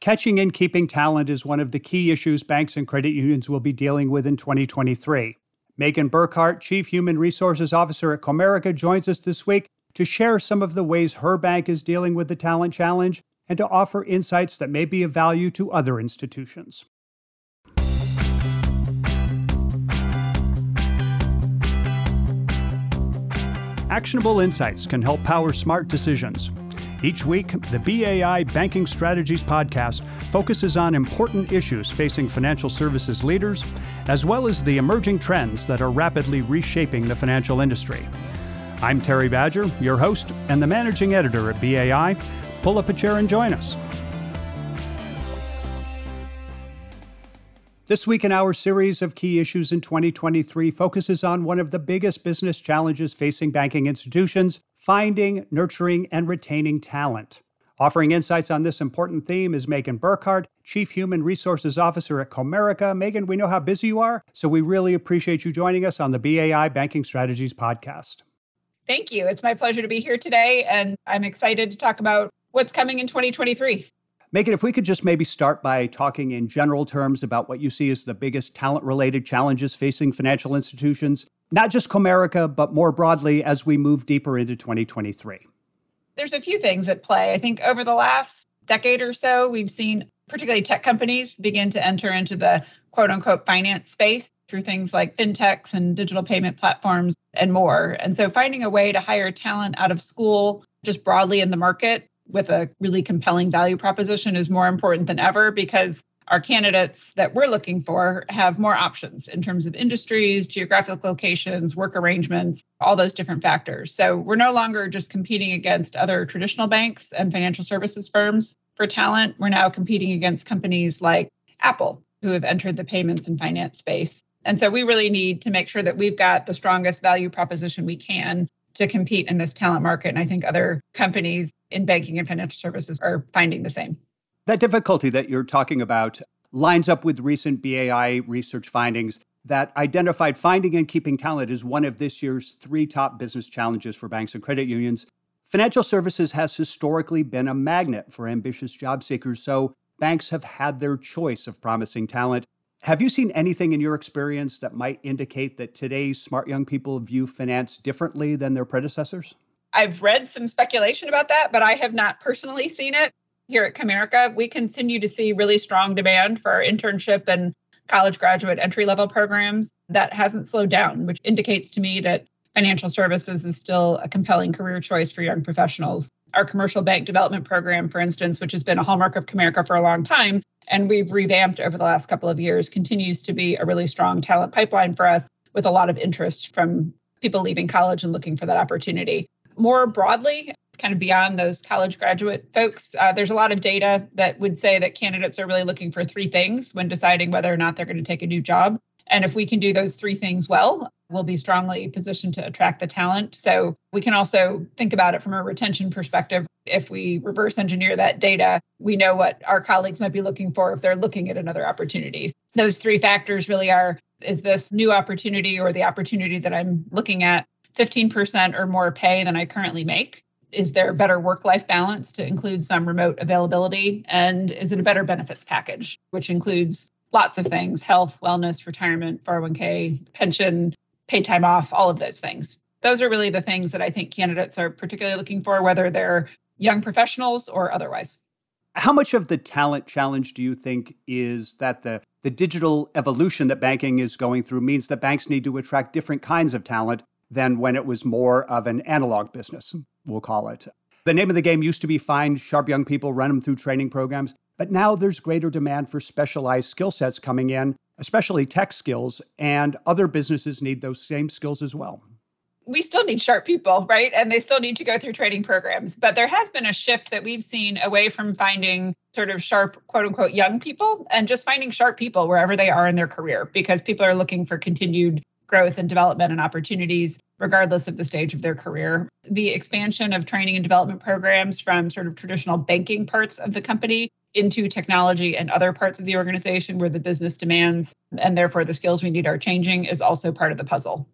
catching and keeping talent is one of the key issues banks and credit unions will be dealing with in 2023. Megan Burkhart, Chief Human Resources Officer at Comerica, joins us this week to share some of the ways her bank is dealing with the talent challenge and to offer insights that may be of value to other institutions. Actionable insights can help power smart decisions. Each week, the BAI Banking Strategies podcast focuses on important issues facing financial services leaders, as well as the emerging trends that are rapidly reshaping the financial industry. I'm Terry Badger, your host and the managing editor at BAI. Pull up a chair and join us. This week in our series of key issues in 2023 focuses on one of the biggest business challenges facing banking institutions finding, nurturing, and retaining talent. Offering insights on this important theme is Megan Burkhart, Chief Human Resources Officer at Comerica. Megan, we know how busy you are, so we really appreciate you joining us on the BAI Banking Strategies podcast. Thank you. It's my pleasure to be here today, and I'm excited to talk about what's coming in 2023. Megan, if we could just maybe start by talking in general terms about what you see as the biggest talent related challenges facing financial institutions, not just Comerica, but more broadly as we move deeper into 2023. There's a few things at play. I think over the last decade or so, we've seen particularly tech companies begin to enter into the quote unquote finance space through things like fintechs and digital payment platforms and more. And so finding a way to hire talent out of school just broadly in the market with a really compelling value proposition is more important than ever because our candidates that we're looking for have more options in terms of industries, geographic locations, work arrangements, all those different factors. So we're no longer just competing against other traditional banks and financial services firms for talent. We're now competing against companies like Apple, who have entered the payments and finance space. And so we really need to make sure that we've got the strongest value proposition we can to compete in this talent market. And I think other companies in banking and financial services are finding the same. That difficulty that you're talking about lines up with recent BAI research findings that identified finding and keeping talent as one of this year's three top business challenges for banks and credit unions. Financial services has historically been a magnet for ambitious job seekers, so banks have had their choice of promising talent. Have you seen anything in your experience that might indicate that today's smart young people view finance differently than their predecessors? I've read some speculation about that, but I have not personally seen it. Here at Comerica, we continue to see really strong demand for our internship and college graduate entry level programs. That hasn't slowed down, which indicates to me that financial services is still a compelling career choice for young professionals. Our commercial bank development program, for instance, which has been a hallmark of Comerica for a long time, and we've revamped over the last couple of years, continues to be a really strong talent pipeline for us with a lot of interest from people leaving college and looking for that opportunity more broadly, kind of beyond those college graduate folks, uh, there's a lot of data that would say that candidates are really looking for three things when deciding whether or not they're going to take a new job. And if we can do those three things well, we'll be strongly positioned to attract the talent. So we can also think about it from a retention perspective. If we reverse engineer that data, we know what our colleagues might be looking for if they're looking at another opportunity. Those three factors really are is this new opportunity or the opportunity that I'm looking at 15% or more pay than I currently make? Is there better work life balance to include some remote availability? And is it a better benefits package, which includes lots of things health, wellness, retirement, 401k, pension, paid time off, all of those things? Those are really the things that I think candidates are particularly looking for, whether they're young professionals or otherwise. How much of the talent challenge do you think is that the, the digital evolution that banking is going through means that banks need to attract different kinds of talent than when it was more of an analog business, we'll call it. The name of the game used to be find sharp young people, run them through training programs, but now there's greater demand for specialized skill sets coming in, especially tech skills, and other businesses need those same skills as well. We still need sharp people, right? And they still need to go through training programs. But there has been a shift that we've seen away from finding sort of sharp, quote unquote, young people and just finding sharp people wherever they are in their career because people are looking for continued growth and development and opportunities regardless of the stage of their career. The expansion of training and development programs from sort of traditional banking parts of the company into technology and other parts of the organization where the business demands and therefore the skills we need are changing is also part of the puzzle.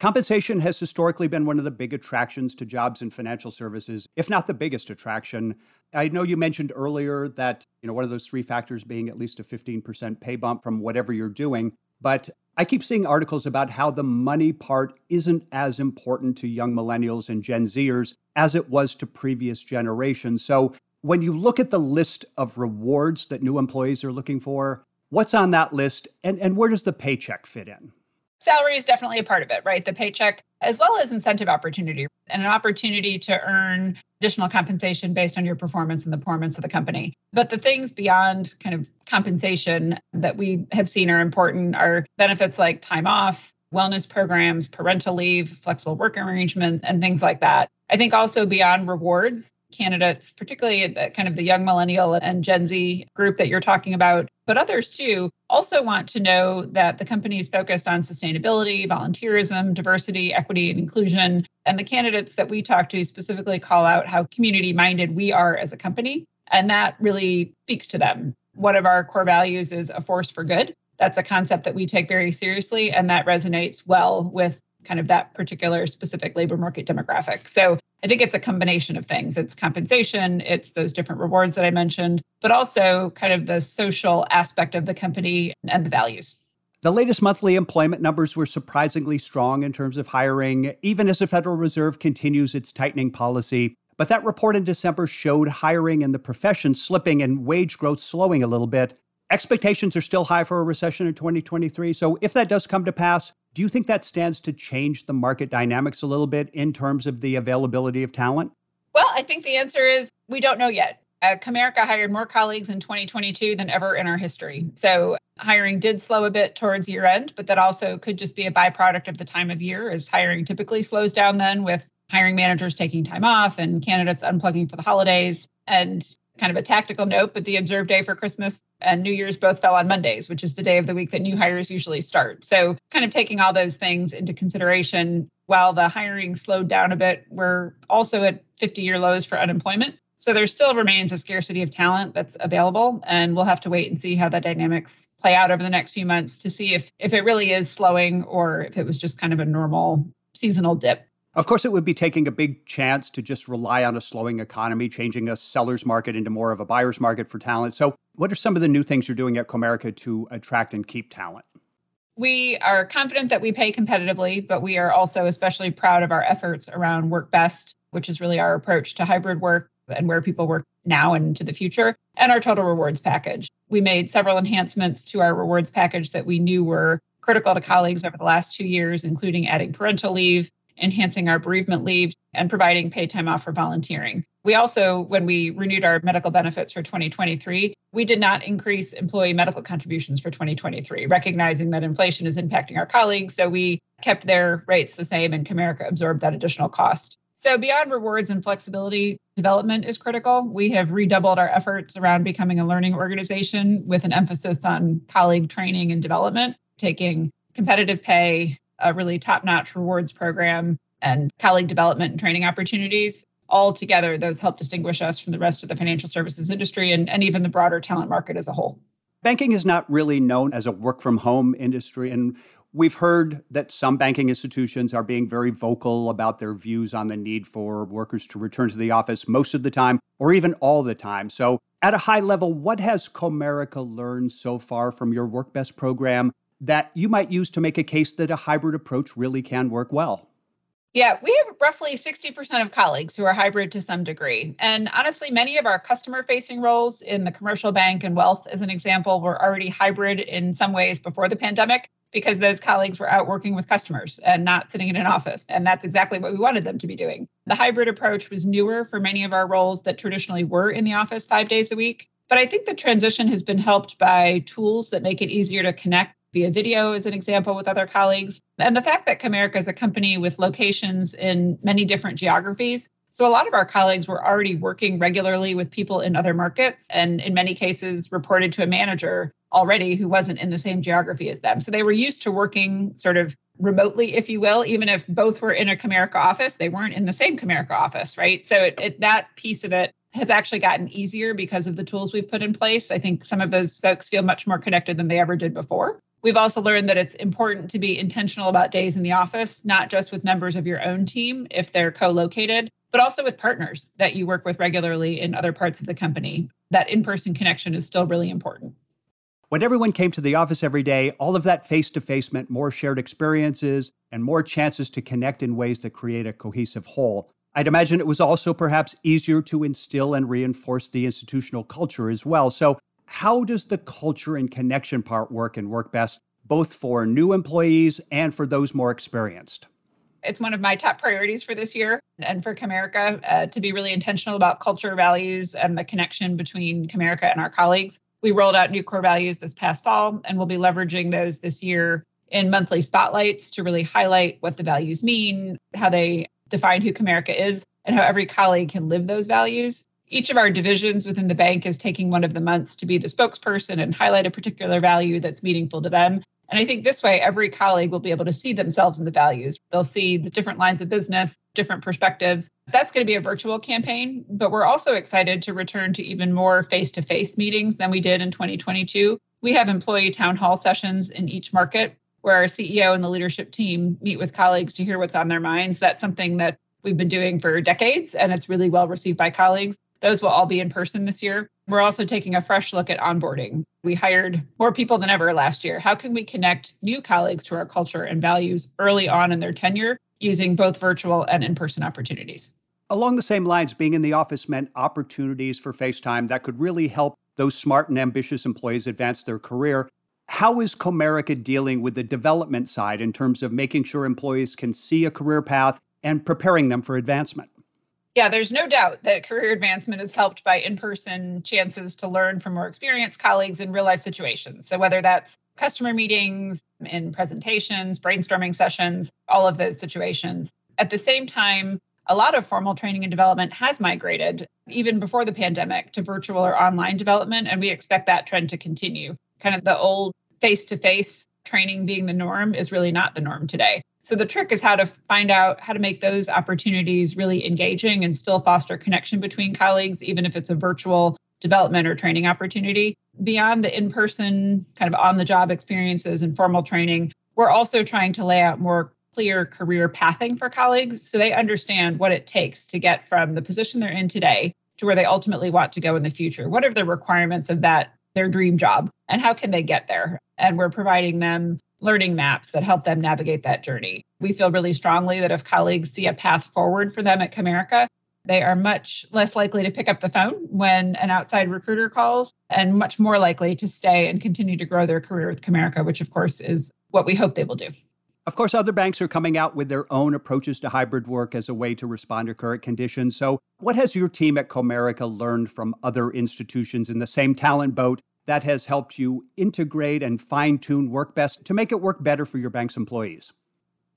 Compensation has historically been one of the big attractions to jobs in financial services, if not the biggest attraction. I know you mentioned earlier that, you know, one of those three factors being at least a 15% pay bump from whatever you're doing, but I keep seeing articles about how the money part isn't as important to young millennials and Gen Zers as it was to previous generations. So, when you look at the list of rewards that new employees are looking for, what's on that list and, and where does the paycheck fit in? salary is definitely a part of it, right? The paycheck, as well as incentive opportunity and an opportunity to earn additional compensation based on your performance and the performance of the company. But the things beyond kind of compensation that we have seen are important are benefits like time off, wellness programs, parental leave, flexible work arrangements, and things like that. I think also beyond rewards, candidates, particularly the, kind of the young millennial and Gen Z group that you're talking about, but others too, also want to know that the company is focused on sustainability, volunteerism, diversity, equity, and inclusion. And the candidates that we talk to specifically call out how community minded we are as a company. And that really speaks to them. One of our core values is a force for good. That's a concept that we take very seriously, and that resonates well with kind of that particular specific labor market demographic. So I think it's a combination of things. It's compensation, it's those different rewards that I mentioned, but also kind of the social aspect of the company and the values. The latest monthly employment numbers were surprisingly strong in terms of hiring, even as the Federal Reserve continues its tightening policy. But that report in December showed hiring in the profession slipping and wage growth slowing a little bit. Expectations are still high for a recession in 2023. So, if that does come to pass, do you think that stands to change the market dynamics a little bit in terms of the availability of talent? Well, I think the answer is we don't know yet. Uh, Comerica hired more colleagues in 2022 than ever in our history. So hiring did slow a bit towards year end, but that also could just be a byproduct of the time of year, as hiring typically slows down then with hiring managers taking time off and candidates unplugging for the holidays. And kind of a tactical note, but the observed day for Christmas and New Year's both fell on Mondays, which is the day of the week that new hires usually start. So, kind of taking all those things into consideration, while the hiring slowed down a bit, we're also at 50 year lows for unemployment. So, there still remains a scarcity of talent that's available, and we'll have to wait and see how the dynamics play out over the next few months to see if, if it really is slowing or if it was just kind of a normal seasonal dip. Of course, it would be taking a big chance to just rely on a slowing economy, changing a seller's market into more of a buyer's market for talent. So, what are some of the new things you're doing at Comerica to attract and keep talent? We are confident that we pay competitively, but we are also especially proud of our efforts around Work Best, which is really our approach to hybrid work and where people work now and into the future, and our total rewards package. We made several enhancements to our rewards package that we knew were critical to colleagues over the last two years, including adding parental leave, enhancing our bereavement leave, and providing paid time off for volunteering. We also, when we renewed our medical benefits for 2023, we did not increase employee medical contributions for 2023, recognizing that inflation is impacting our colleagues. So we kept their rates the same, and Comerica absorbed that additional cost. So, beyond rewards and flexibility, development is critical. We have redoubled our efforts around becoming a learning organization with an emphasis on colleague training and development, taking competitive pay, a really top notch rewards program, and colleague development and training opportunities. All together, those help distinguish us from the rest of the financial services industry and, and even the broader talent market as a whole. Banking is not really known as a work from home industry. And we've heard that some banking institutions are being very vocal about their views on the need for workers to return to the office most of the time or even all the time. So, at a high level, what has Comerica learned so far from your Work Best program that you might use to make a case that a hybrid approach really can work well? Yeah, we have roughly 60% of colleagues who are hybrid to some degree. And honestly, many of our customer facing roles in the commercial bank and wealth, as an example, were already hybrid in some ways before the pandemic because those colleagues were out working with customers and not sitting in an office. And that's exactly what we wanted them to be doing. The hybrid approach was newer for many of our roles that traditionally were in the office five days a week. But I think the transition has been helped by tools that make it easier to connect via video as an example with other colleagues. And the fact that Comerica is a company with locations in many different geographies. So a lot of our colleagues were already working regularly with people in other markets and in many cases reported to a manager already who wasn't in the same geography as them. So they were used to working sort of remotely, if you will, even if both were in a Comerica office, they weren't in the same Comerica office, right? So it, it, that piece of it has actually gotten easier because of the tools we've put in place. I think some of those folks feel much more connected than they ever did before. We've also learned that it's important to be intentional about days in the office, not just with members of your own team if they're co located, but also with partners that you work with regularly in other parts of the company. That in person connection is still really important. When everyone came to the office every day, all of that face to face meant more shared experiences and more chances to connect in ways that create a cohesive whole. I'd imagine it was also perhaps easier to instill and reinforce the institutional culture as well. So, how does the culture and connection part work and work best, both for new employees and for those more experienced? It's one of my top priorities for this year and for Comerica uh, to be really intentional about culture values and the connection between Comerica and our colleagues. We rolled out new core values this past fall, and we'll be leveraging those this year in monthly spotlights to really highlight what the values mean, how they define who Comerica is, and how every colleague can live those values each of our divisions within the bank is taking one of the months to be the spokesperson and highlight a particular value that's meaningful to them. And I think this way, every colleague will be able to see themselves in the values. They'll see the different lines of business, different perspectives. That's going to be a virtual campaign, but we're also excited to return to even more face to face meetings than we did in 2022. We have employee town hall sessions in each market where our CEO and the leadership team meet with colleagues to hear what's on their minds. That's something that we've been doing for decades, and it's really well received by colleagues. Those will all be in person this year. We're also taking a fresh look at onboarding. We hired more people than ever last year. How can we connect new colleagues to our culture and values early on in their tenure using both virtual and in person opportunities? Along the same lines, being in the office meant opportunities for FaceTime that could really help those smart and ambitious employees advance their career. How is Comerica dealing with the development side in terms of making sure employees can see a career path and preparing them for advancement? Yeah, there's no doubt that career advancement is helped by in person chances to learn from more experienced colleagues in real life situations. So, whether that's customer meetings, in presentations, brainstorming sessions, all of those situations. At the same time, a lot of formal training and development has migrated, even before the pandemic, to virtual or online development. And we expect that trend to continue. Kind of the old face to face training being the norm is really not the norm today. So the trick is how to find out how to make those opportunities really engaging and still foster connection between colleagues, even if it's a virtual development or training opportunity. Beyond the in person, kind of on the job experiences and formal training, we're also trying to lay out more clear career pathing for colleagues so they understand what it takes to get from the position they're in today to where they ultimately want to go in the future. What are the requirements of that, their dream job, and how can they get there? And we're providing them learning maps that help them navigate that journey. We feel really strongly that if colleagues see a path forward for them at Comerica, they are much less likely to pick up the phone when an outside recruiter calls and much more likely to stay and continue to grow their career with Comerica, which of course is what we hope they will do. Of course, other banks are coming out with their own approaches to hybrid work as a way to respond to current conditions. So, what has your team at Comerica learned from other institutions in the same talent boat that has helped you integrate and fine tune work best to make it work better for your bank's employees?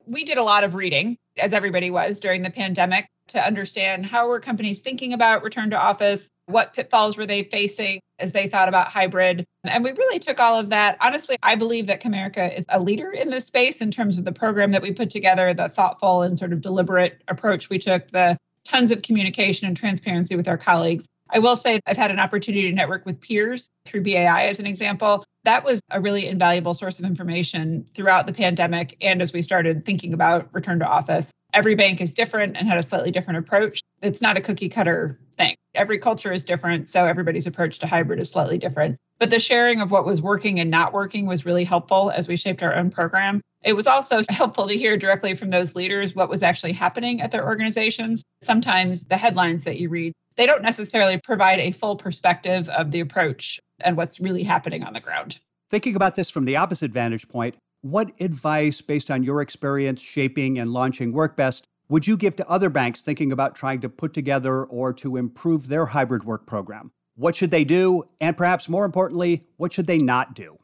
We did a lot of reading, as everybody was during the pandemic, to understand how were companies thinking about return to office, what pitfalls were they facing as they thought about hybrid. And we really took all of that. Honestly, I believe that Comerica is a leader in this space in terms of the program that we put together, the thoughtful and sort of deliberate approach we took, the tons of communication and transparency with our colleagues. I will say I've had an opportunity to network with peers through BAI as an example. That was a really invaluable source of information throughout the pandemic and as we started thinking about return to office. Every bank is different and had a slightly different approach. It's not a cookie cutter thing. Every culture is different, so everybody's approach to hybrid is slightly different. But the sharing of what was working and not working was really helpful as we shaped our own program. It was also helpful to hear directly from those leaders what was actually happening at their organizations. Sometimes the headlines that you read they don't necessarily provide a full perspective of the approach and what's really happening on the ground. Thinking about this from the opposite vantage point, what advice, based on your experience shaping and launching WorkBest, would you give to other banks thinking about trying to put together or to improve their hybrid work program? What should they do? And perhaps more importantly, what should they not do?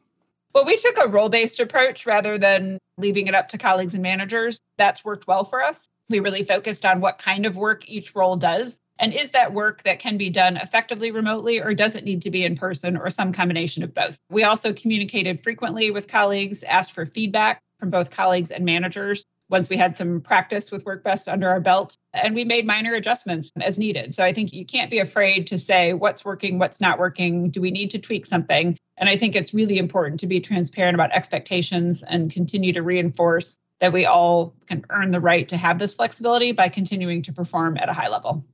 Well, we took a role based approach rather than leaving it up to colleagues and managers. That's worked well for us. We really focused on what kind of work each role does and is that work that can be done effectively remotely, or does it need to be in person, or some combination of both? We also communicated frequently with colleagues, asked for feedback from both colleagues and managers. once we had some practice with work WorkBest under our belt. And we made minor adjustments as needed. So I think you can't be afraid to say what's working, what's not working. Do we need to tweak something? And I think it's really important to be transparent about expectations and continue to reinforce that we all can earn the right to have this flexibility by continuing to perform at a high level.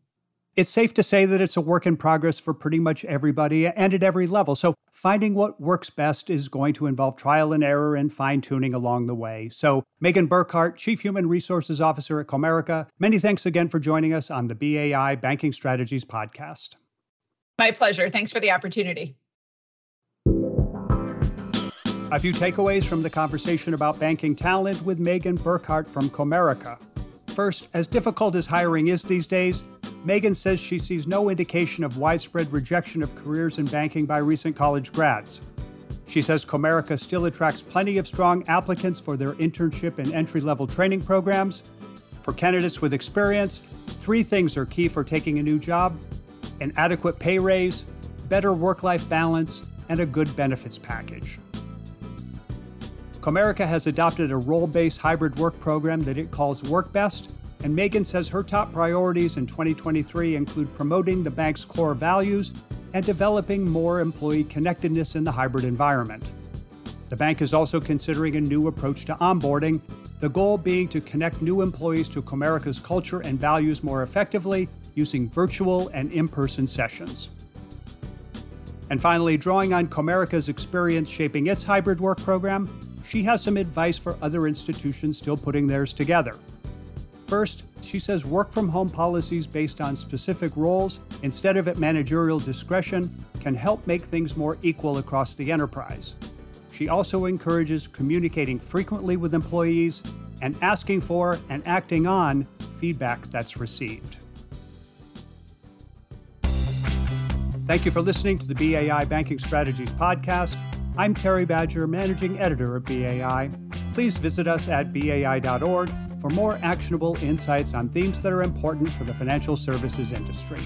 It's safe to say that it's a work in progress for pretty much everybody and at every level. So, finding what works best is going to involve trial and error and fine tuning along the way. So, Megan Burkhart, Chief Human Resources Officer at Comerica, many thanks again for joining us on the BAI Banking Strategies podcast. My pleasure. Thanks for the opportunity. A few takeaways from the conversation about banking talent with Megan Burkhart from Comerica. First, as difficult as hiring is these days, Megan says she sees no indication of widespread rejection of careers in banking by recent college grads. She says Comerica still attracts plenty of strong applicants for their internship and entry level training programs. For candidates with experience, three things are key for taking a new job an adequate pay raise, better work life balance, and a good benefits package. Comerica has adopted a role based hybrid work program that it calls WorkBest, and Megan says her top priorities in 2023 include promoting the bank's core values and developing more employee connectedness in the hybrid environment. The bank is also considering a new approach to onboarding, the goal being to connect new employees to Comerica's culture and values more effectively using virtual and in person sessions. And finally, drawing on Comerica's experience shaping its hybrid work program, she has some advice for other institutions still putting theirs together. First, she says work from home policies based on specific roles instead of at managerial discretion can help make things more equal across the enterprise. She also encourages communicating frequently with employees and asking for and acting on feedback that's received. Thank you for listening to the BAI Banking Strategies podcast. I'm Terry Badger, Managing Editor of BAI. Please visit us at bai.org for more actionable insights on themes that are important for the financial services industry.